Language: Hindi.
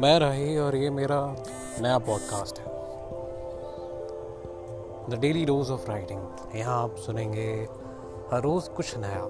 मैं रही और ये मेरा नया पॉडकास्ट है। The daily dose of writing यहाँ आप सुनेंगे हर रोज़ कुछ नया।